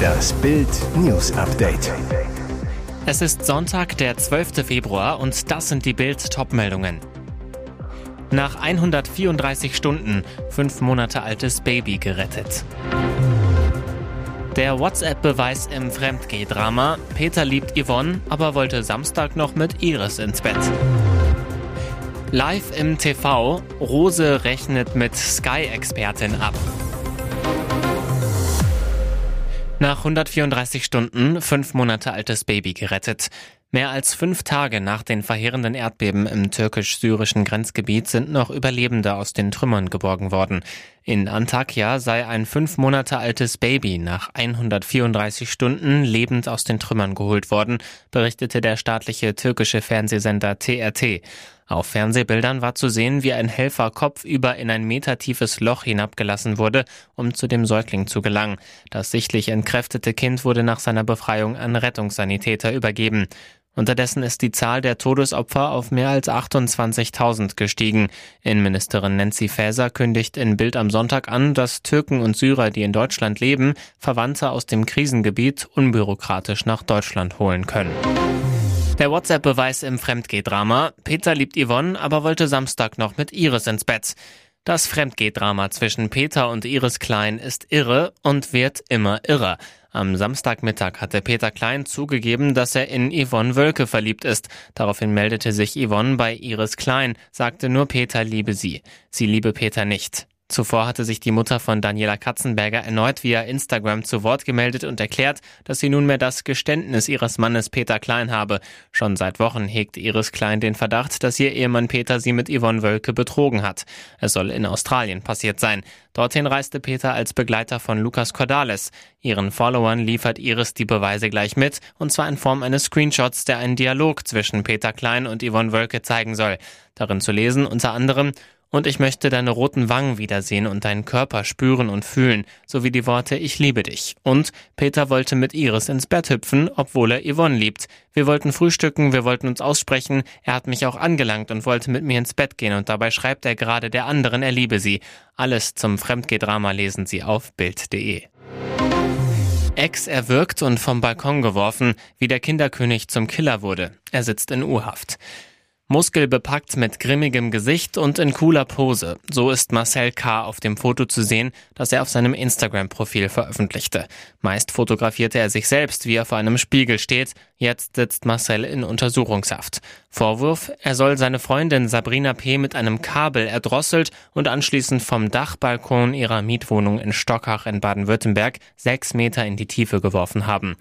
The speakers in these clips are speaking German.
Das Bild News Update. Es ist Sonntag, der 12. Februar und das sind die Bild Topmeldungen. Nach 134 Stunden fünf Monate altes Baby gerettet. Der WhatsApp-Beweis im Fremdgeh-Drama. Peter liebt Yvonne, aber wollte Samstag noch mit Iris ins Bett. Live im TV. Rose rechnet mit Sky-Expertin ab. Nach 134 Stunden fünf Monate altes Baby gerettet. Mehr als fünf Tage nach den verheerenden Erdbeben im türkisch-syrischen Grenzgebiet sind noch Überlebende aus den Trümmern geborgen worden. In Antakya sei ein fünf Monate altes Baby nach 134 Stunden lebend aus den Trümmern geholt worden, berichtete der staatliche türkische Fernsehsender TRT. Auf Fernsehbildern war zu sehen, wie ein Helfer kopfüber in ein metertiefes Loch hinabgelassen wurde, um zu dem Säugling zu gelangen. Das sichtlich entkräftete Kind wurde nach seiner Befreiung an Rettungssanitäter übergeben. Unterdessen ist die Zahl der Todesopfer auf mehr als 28.000 gestiegen. Innenministerin Nancy Faeser kündigt in Bild am Sonntag an, dass Türken und Syrer, die in Deutschland leben, Verwandte aus dem Krisengebiet unbürokratisch nach Deutschland holen können. Der WhatsApp-Beweis im Fremdgeh-Drama. Peter liebt Yvonne, aber wollte Samstag noch mit Iris ins Bett. Das Fremdgeh-Drama zwischen Peter und Iris Klein ist irre und wird immer irrer. Am Samstagmittag hatte Peter Klein zugegeben, dass er in Yvonne Wölke verliebt ist. Daraufhin meldete sich Yvonne bei Iris Klein, sagte nur Peter liebe sie. Sie liebe Peter nicht. Zuvor hatte sich die Mutter von Daniela Katzenberger erneut via Instagram zu Wort gemeldet und erklärt, dass sie nunmehr das Geständnis ihres Mannes Peter Klein habe. Schon seit Wochen hegt Iris Klein den Verdacht, dass ihr Ehemann Peter sie mit Yvonne Wölke betrogen hat. Es soll in Australien passiert sein. Dorthin reiste Peter als Begleiter von Lukas Cordales. Ihren Followern liefert Iris die Beweise gleich mit, und zwar in Form eines Screenshots, der einen Dialog zwischen Peter Klein und Yvonne Wölke zeigen soll. Darin zu lesen unter anderem und ich möchte deine roten Wangen wiedersehen und deinen Körper spüren und fühlen, sowie die Worte Ich liebe dich. Und Peter wollte mit Iris ins Bett hüpfen, obwohl er Yvonne liebt. Wir wollten frühstücken, wir wollten uns aussprechen, er hat mich auch angelangt und wollte mit mir ins Bett gehen und dabei schreibt er gerade der anderen, er liebe sie. Alles zum Fremdgehdrama lesen Sie auf Bild.de. Ex erwürgt und vom Balkon geworfen, wie der Kinderkönig zum Killer wurde. Er sitzt in U-Haft. Muskelbepackt mit grimmigem Gesicht und in cooler Pose. So ist Marcel K. auf dem Foto zu sehen, das er auf seinem Instagram-Profil veröffentlichte. Meist fotografierte er sich selbst, wie er vor einem Spiegel steht. Jetzt sitzt Marcel in Untersuchungshaft. Vorwurf, er soll seine Freundin Sabrina P. mit einem Kabel erdrosselt und anschließend vom Dachbalkon ihrer Mietwohnung in Stockach in Baden-Württemberg sechs Meter in die Tiefe geworfen haben.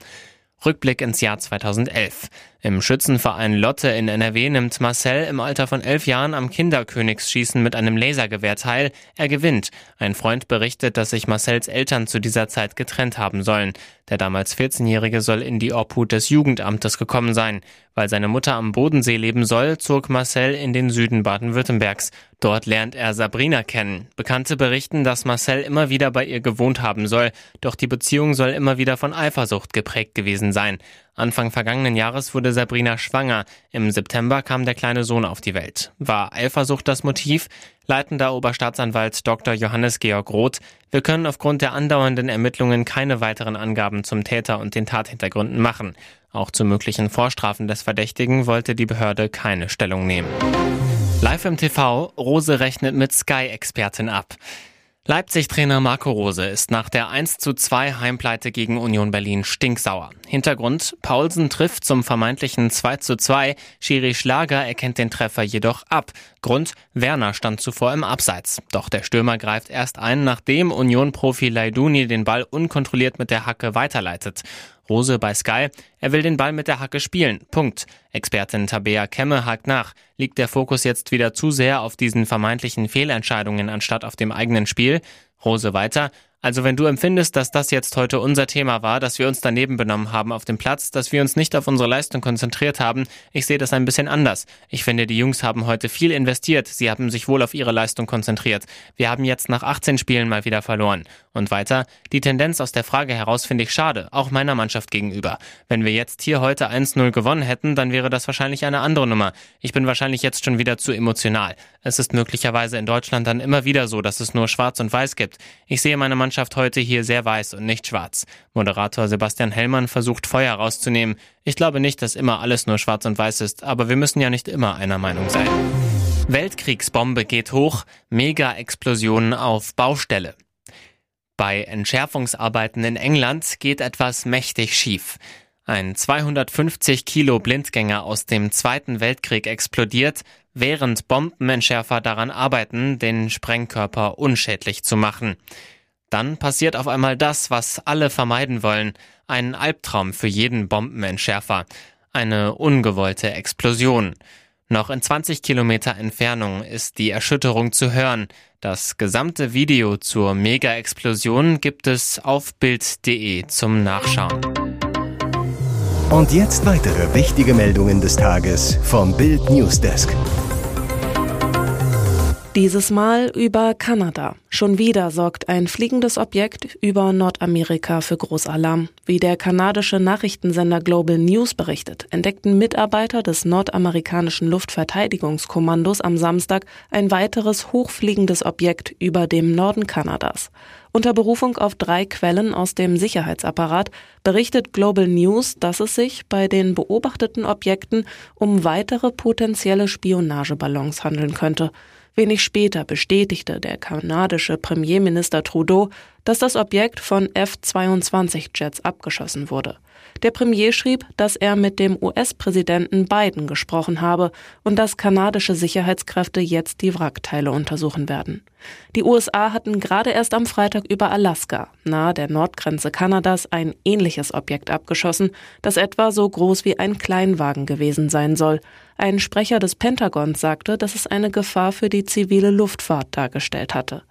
Rückblick ins Jahr 2011. Im Schützenverein Lotte in NRW nimmt Marcel im Alter von elf Jahren am Kinderkönigsschießen mit einem Lasergewehr teil. Er gewinnt. Ein Freund berichtet, dass sich Marcells Eltern zu dieser Zeit getrennt haben sollen. Der damals 14-Jährige soll in die Obhut des Jugendamtes gekommen sein. Weil seine Mutter am Bodensee leben soll, zog Marcel in den Süden Baden-Württembergs. Dort lernt er Sabrina kennen. Bekannte berichten, dass Marcel immer wieder bei ihr gewohnt haben soll, doch die Beziehung soll immer wieder von Eifersucht geprägt gewesen sein. Anfang vergangenen Jahres wurde Sabrina schwanger. Im September kam der kleine Sohn auf die Welt. War Eifersucht das Motiv? Leitender Oberstaatsanwalt Dr. Johannes Georg Roth. Wir können aufgrund der andauernden Ermittlungen keine weiteren Angaben zum Täter und den Tathintergründen machen. Auch zu möglichen Vorstrafen des Verdächtigen wollte die Behörde keine Stellung nehmen. Live im TV, Rose rechnet mit Sky-Expertin ab. Leipzig-Trainer Marco Rose ist nach der 1 zu 2 Heimpleite gegen Union Berlin stinksauer. Hintergrund, Paulsen trifft zum vermeintlichen 2 zu 2, Schiri Schlager erkennt den Treffer jedoch ab. Grund, Werner stand zuvor im Abseits. Doch der Stürmer greift erst ein, nachdem Union-Profi Laiduni den Ball unkontrolliert mit der Hacke weiterleitet. Rose bei Sky, er will den Ball mit der Hacke spielen. Punkt. Expertin Tabea Kemme hakt nach. Liegt der Fokus jetzt wieder zu sehr auf diesen vermeintlichen Fehlentscheidungen anstatt auf dem eigenen Spiel? Rose weiter. Also wenn du empfindest, dass das jetzt heute unser Thema war, dass wir uns daneben benommen haben auf dem Platz, dass wir uns nicht auf unsere Leistung konzentriert haben, ich sehe das ein bisschen anders. Ich finde, die Jungs haben heute viel investiert, sie haben sich wohl auf ihre Leistung konzentriert. Wir haben jetzt nach 18 Spielen mal wieder verloren. Und weiter, die Tendenz aus der Frage heraus finde ich schade, auch meiner Mannschaft gegenüber. Wenn wir jetzt hier heute 1-0 gewonnen hätten, dann wäre das wahrscheinlich eine andere Nummer. Ich bin wahrscheinlich jetzt schon wieder zu emotional. Es ist möglicherweise in Deutschland dann immer wieder so, dass es nur schwarz und weiß gibt. Ich sehe meine Mannschaft heute hier sehr weiß und nicht schwarz. Moderator Sebastian Hellmann versucht Feuer rauszunehmen. Ich glaube nicht, dass immer alles nur schwarz und weiß ist, aber wir müssen ja nicht immer einer Meinung sein. Weltkriegsbombe geht hoch, Mega-Explosionen auf Baustelle. Bei Entschärfungsarbeiten in England geht etwas mächtig schief. Ein 250 Kilo Blindgänger aus dem Zweiten Weltkrieg explodiert, während Bombenentschärfer daran arbeiten, den Sprengkörper unschädlich zu machen. Dann passiert auf einmal das, was alle vermeiden wollen, ein Albtraum für jeden Bombenentschärfer, eine ungewollte Explosion. Noch in 20 Kilometer Entfernung ist die Erschütterung zu hören. Das gesamte Video zur Mega-Explosion gibt es auf Bild.de zum Nachschauen. Und jetzt weitere wichtige Meldungen des Tages vom Bild Newsdesk. Dieses Mal über Kanada. Schon wieder sorgt ein fliegendes Objekt über Nordamerika für Großalarm. Wie der kanadische Nachrichtensender Global News berichtet, entdeckten Mitarbeiter des nordamerikanischen Luftverteidigungskommandos am Samstag ein weiteres hochfliegendes Objekt über dem Norden Kanadas. Unter Berufung auf drei Quellen aus dem Sicherheitsapparat berichtet Global News, dass es sich bei den beobachteten Objekten um weitere potenzielle Spionageballons handeln könnte. Wenig später bestätigte der kanadische Premierminister Trudeau, dass das Objekt von F-22-Jets abgeschossen wurde. Der Premier schrieb, dass er mit dem US-Präsidenten Biden gesprochen habe und dass kanadische Sicherheitskräfte jetzt die Wrackteile untersuchen werden. Die USA hatten gerade erst am Freitag über Alaska, nahe der Nordgrenze Kanadas, ein ähnliches Objekt abgeschossen, das etwa so groß wie ein Kleinwagen gewesen sein soll. Ein Sprecher des Pentagons sagte, dass es eine Gefahr für die zivile Luftfahrt dargestellt hatte.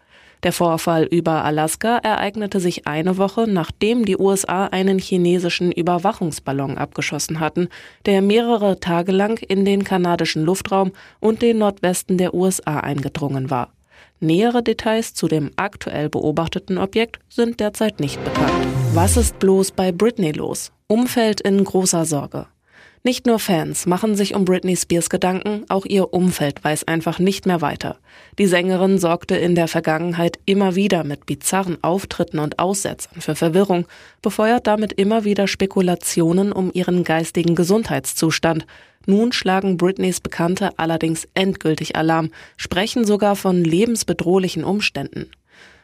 Der Vorfall über Alaska ereignete sich eine Woche, nachdem die USA einen chinesischen Überwachungsballon abgeschossen hatten, der mehrere Tage lang in den kanadischen Luftraum und den Nordwesten der USA eingedrungen war. Nähere Details zu dem aktuell beobachteten Objekt sind derzeit nicht bekannt. Was ist bloß bei Britney los? Umfeld in großer Sorge. Nicht nur Fans machen sich um Britney Spears Gedanken, auch ihr Umfeld weiß einfach nicht mehr weiter. Die Sängerin sorgte in der Vergangenheit immer wieder mit bizarren Auftritten und Aussetzern für Verwirrung, befeuert damit immer wieder Spekulationen um ihren geistigen Gesundheitszustand. Nun schlagen Britneys Bekannte allerdings endgültig Alarm, sprechen sogar von lebensbedrohlichen Umständen.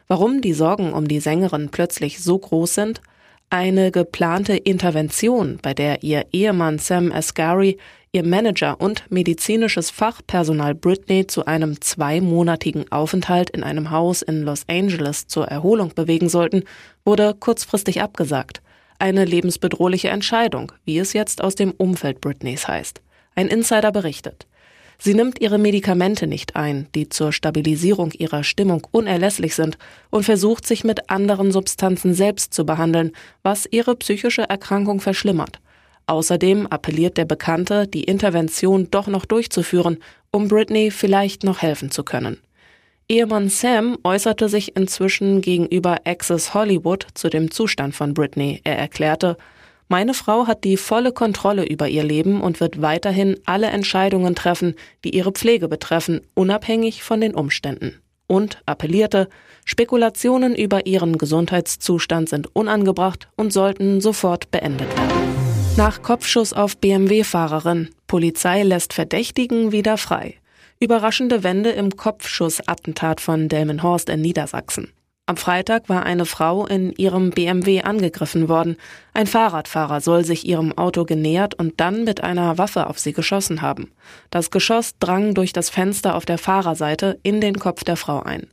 Warum die Sorgen um die Sängerin plötzlich so groß sind? Eine geplante Intervention, bei der ihr Ehemann Sam Asghari, ihr Manager und medizinisches Fachpersonal Britney zu einem zweimonatigen Aufenthalt in einem Haus in Los Angeles zur Erholung bewegen sollten, wurde kurzfristig abgesagt. Eine lebensbedrohliche Entscheidung, wie es jetzt aus dem Umfeld Britneys heißt. Ein Insider berichtet. Sie nimmt ihre Medikamente nicht ein, die zur Stabilisierung ihrer Stimmung unerlässlich sind, und versucht sich mit anderen Substanzen selbst zu behandeln, was ihre psychische Erkrankung verschlimmert. Außerdem appelliert der Bekannte, die Intervention doch noch durchzuführen, um Britney vielleicht noch helfen zu können. Ehemann Sam äußerte sich inzwischen gegenüber Access Hollywood zu dem Zustand von Britney. Er erklärte, meine Frau hat die volle Kontrolle über ihr Leben und wird weiterhin alle Entscheidungen treffen, die ihre Pflege betreffen, unabhängig von den Umständen. Und appellierte, Spekulationen über ihren Gesundheitszustand sind unangebracht und sollten sofort beendet werden. Nach Kopfschuss auf BMW-Fahrerin. Polizei lässt Verdächtigen wieder frei. Überraschende Wende im Kopfschussattentat von Delmenhorst in Niedersachsen. Am Freitag war eine Frau in ihrem BMW angegriffen worden. Ein Fahrradfahrer soll sich ihrem Auto genähert und dann mit einer Waffe auf sie geschossen haben. Das Geschoss drang durch das Fenster auf der Fahrerseite in den Kopf der Frau ein.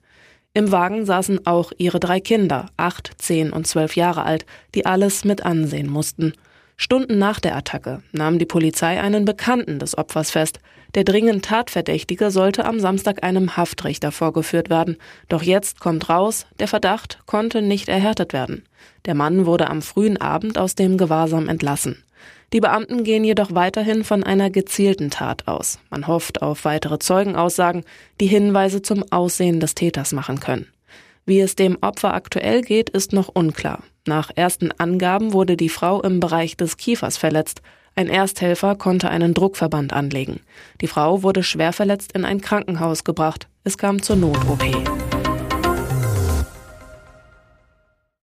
Im Wagen saßen auch ihre drei Kinder, acht, zehn und zwölf Jahre alt, die alles mit ansehen mussten. Stunden nach der Attacke nahm die Polizei einen Bekannten des Opfers fest. Der dringend Tatverdächtige sollte am Samstag einem Haftrichter vorgeführt werden. Doch jetzt kommt raus, der Verdacht konnte nicht erhärtet werden. Der Mann wurde am frühen Abend aus dem Gewahrsam entlassen. Die Beamten gehen jedoch weiterhin von einer gezielten Tat aus. Man hofft auf weitere Zeugenaussagen, die Hinweise zum Aussehen des Täters machen können. Wie es dem Opfer aktuell geht, ist noch unklar. Nach ersten Angaben wurde die Frau im Bereich des Kiefers verletzt. Ein Ersthelfer konnte einen Druckverband anlegen. Die Frau wurde schwer verletzt in ein Krankenhaus gebracht. Es kam zur Not-OP.